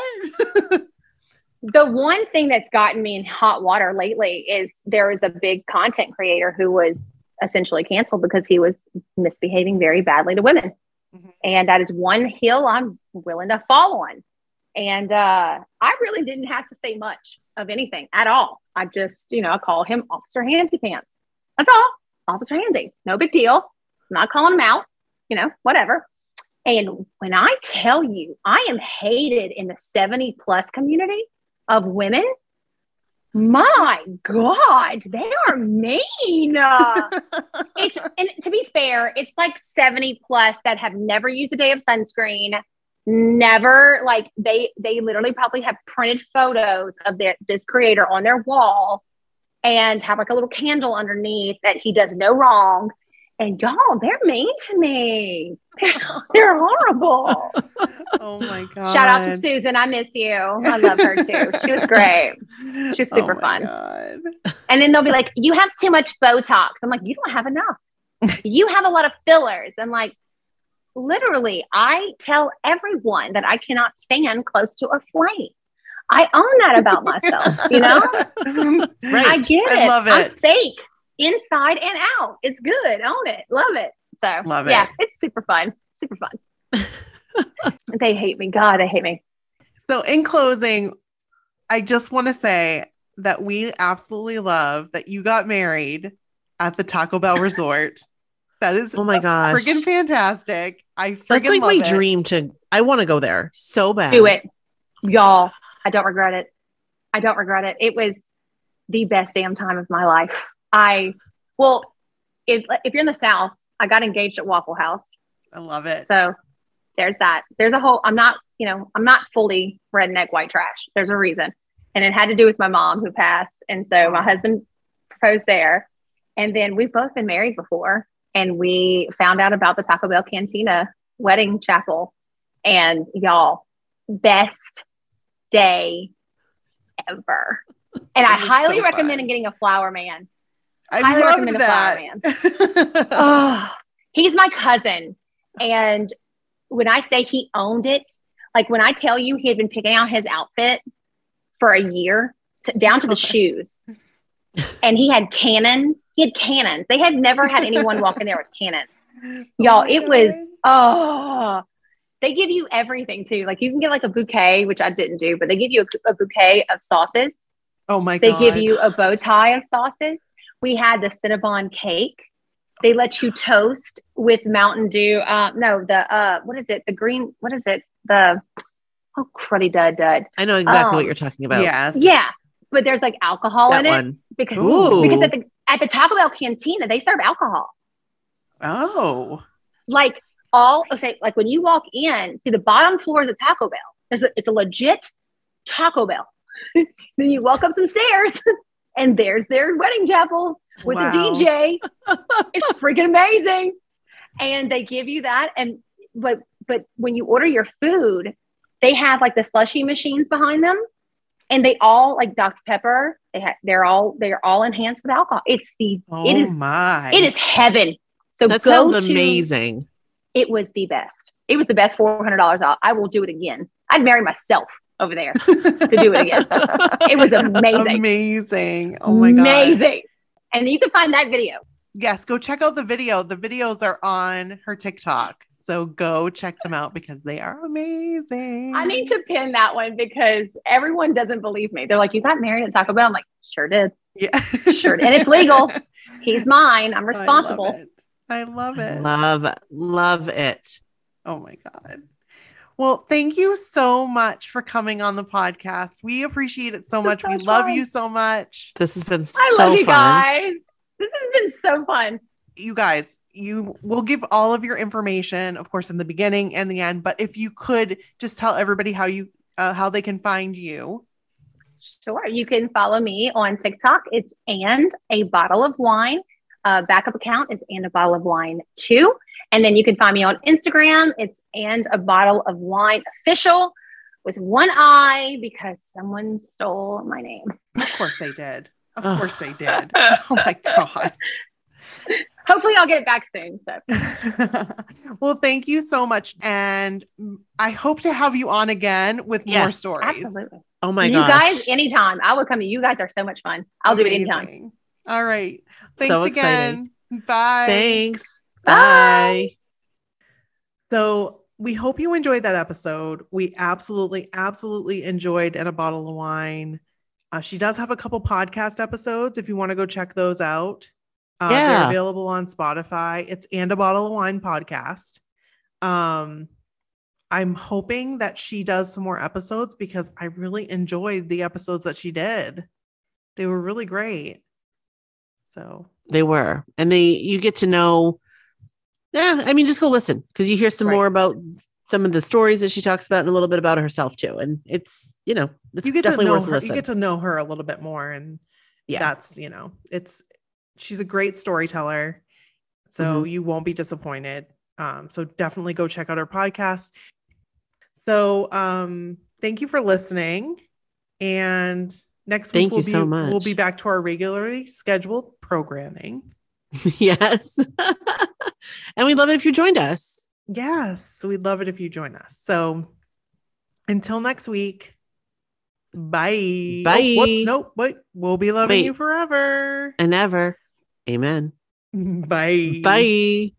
the one thing that's gotten me in hot water lately is there was a big content creator who was essentially canceled because he was misbehaving very badly to women. Mhm. And that is one hill I'm willing to fall on. And uh, I really didn't have to say much of anything at all. I just, you know, I call him Officer Handsy Pants. That's all. Officer Handsy. No big deal. I'm not calling him out, you know, whatever. And when I tell you, I am hated in the 70 plus community of women. My God, they are mean. Uh, it's and to be fair, it's like 70 plus that have never used a day of sunscreen, never like they they literally probably have printed photos of their this creator on their wall and have like a little candle underneath that he does no wrong. And y'all, they're mean to me. They're, they're horrible. oh my god! Shout out to Susan. I miss you. I love her too. She was great. She was oh super Oh fun. God. And then they'll be like, You have too much Botox. I'm like, You don't have enough. you have a lot of fillers. I'm like, literally, I tell everyone that I cannot stand close to a flame. I own that about myself, you know? Right. I get it. I love it. I'm fake inside and out. It's good. Own it. Love it. So Love yeah, it. it's super fun. Super fun. they hate me. God, they hate me. So, in closing, I just want to say that we absolutely love that you got married at the Taco Bell Resort. That is Oh my gosh. freaking fantastic. I freaking That's like love my it. dream to I want to go there so bad. Do it. Y'all, I don't regret it. I don't regret it. It was the best damn time of my life. I well, if if you're in the South, I got engaged at Waffle House. I love it. So there's that. There's a whole I'm not, you know, I'm not fully redneck white trash. There's a reason. And it had to do with my mom who passed. And so my oh. husband proposed there. And then we've both been married before. And we found out about the Taco Bell Cantina wedding chapel. And y'all, best day ever. And I highly so recommend fun. getting a flower man. I highly recommend a flower that. oh, he's my cousin. And when I say he owned it, like when I tell you he had been picking out his outfit for a year to, down to the shoes. And he had cannons. He had cannons. They had never had anyone walk in there with cannons. Y'all, Oh my it was oh they give you everything too. Like you can get like a bouquet, which I didn't do, but they give you a, a bouquet of sauces. Oh my They god. give you a bow tie of sauces. We had the Cinnabon cake. They let you toast with Mountain Dew. Uh, no, the uh, what is it? The green. What is it? The oh cruddy dud dud. I know exactly Um, what you're talking about. Yes. Yeah, but there's like alcohol that in it because Ooh. because at the at the Taco Bell cantina they serve alcohol. Oh. Like all okay, like when you walk in, see the bottom floor is a Taco Bell. There's a, it's a legit Taco Bell. then you walk up some stairs, and there's their wedding chapel with Wow. a DJ. it's freaking amazing. And they give you that. And but but when you order your food, they have like the slushy machines behind them. And they all like Dr. Pepper, they ha- they're all they're all enhanced with alcohol. It's the Oh it is my. it is heaven. So That go sounds to- amazing. It was the best. It was the best four hundred dollars. I will do it again. I'd marry myself over there to do it again. It was amazing. Amazing. Oh my god. amazing. And you can find that video. Yes, go check out the video. The videos are on her TikTok. So go check them out because they are amazing. I need to pin that one because everyone doesn't believe me. They're like, "You got married at Taco Bell." I'm like, "Sure did. Yeah. Sure did. And it's legal. He's mine. I'm oh, I love responsible." it. I love it. Love, love it. Oh my God. Well, thank you so much for coming on the podcast. We appreciate it so It's much. so we much love you so much. This has been I so love you fun. guys. This has been so fun. You guys, you will give all of your information, of course, in the beginning and the end. But if you could just tell everybody how you uh, how they can find you. Sure. You can follow me on TikTok. It's and a bottle of wine. Uh, backup account is and a bottle of wine too. And then you can find me on Instagram. It's and a bottle of wine official with one eye because someone stole my name. Of course they did. Of course they did. Oh my God. Hopefully, I'll get it back soon. So well, thank you so much. And I hope to have you on again with more Yes. stories. absolutely. Oh my god, you gosh. guys, anytime. I will come to you guys are so much fun. I'll do it anytime. Amazing. All right. Thanks So again. Bye. Thanks. Bye. Bye. So we hope you enjoyed that episode. We absolutely, absolutely enjoyed and a bottle of wine. Uh, she does have a couple podcast episodes if you want to go check those out. Uh, They're available on Spotify. It's and a bottle of wine podcast. Um, I'm hoping that she does some more episodes because I really enjoyed the episodes that she did. They were really great. So They were. And they you get to know yeah, I mean just go listen because you hear some Right. more about some of the stories that she talks about and a little bit about herself too. And it's, you know, it's you get to know worth her. You get to know her a little bit more, and Yeah. that's you know, it's she's a great storyteller, so Mm-hmm. you won't be disappointed. Um, so definitely go check out her podcast. So um, thank you for listening, and next week Thank we'll you be so we'll be back to our regularly scheduled programming. yes. and we'd love it if you joined us. Yes, we'd love it if you join us. So until next week, bye. Bye. Oh, whoops, nope. Wait, we'll be loving Wait. you forever. And ever. Amen. Bye. Bye.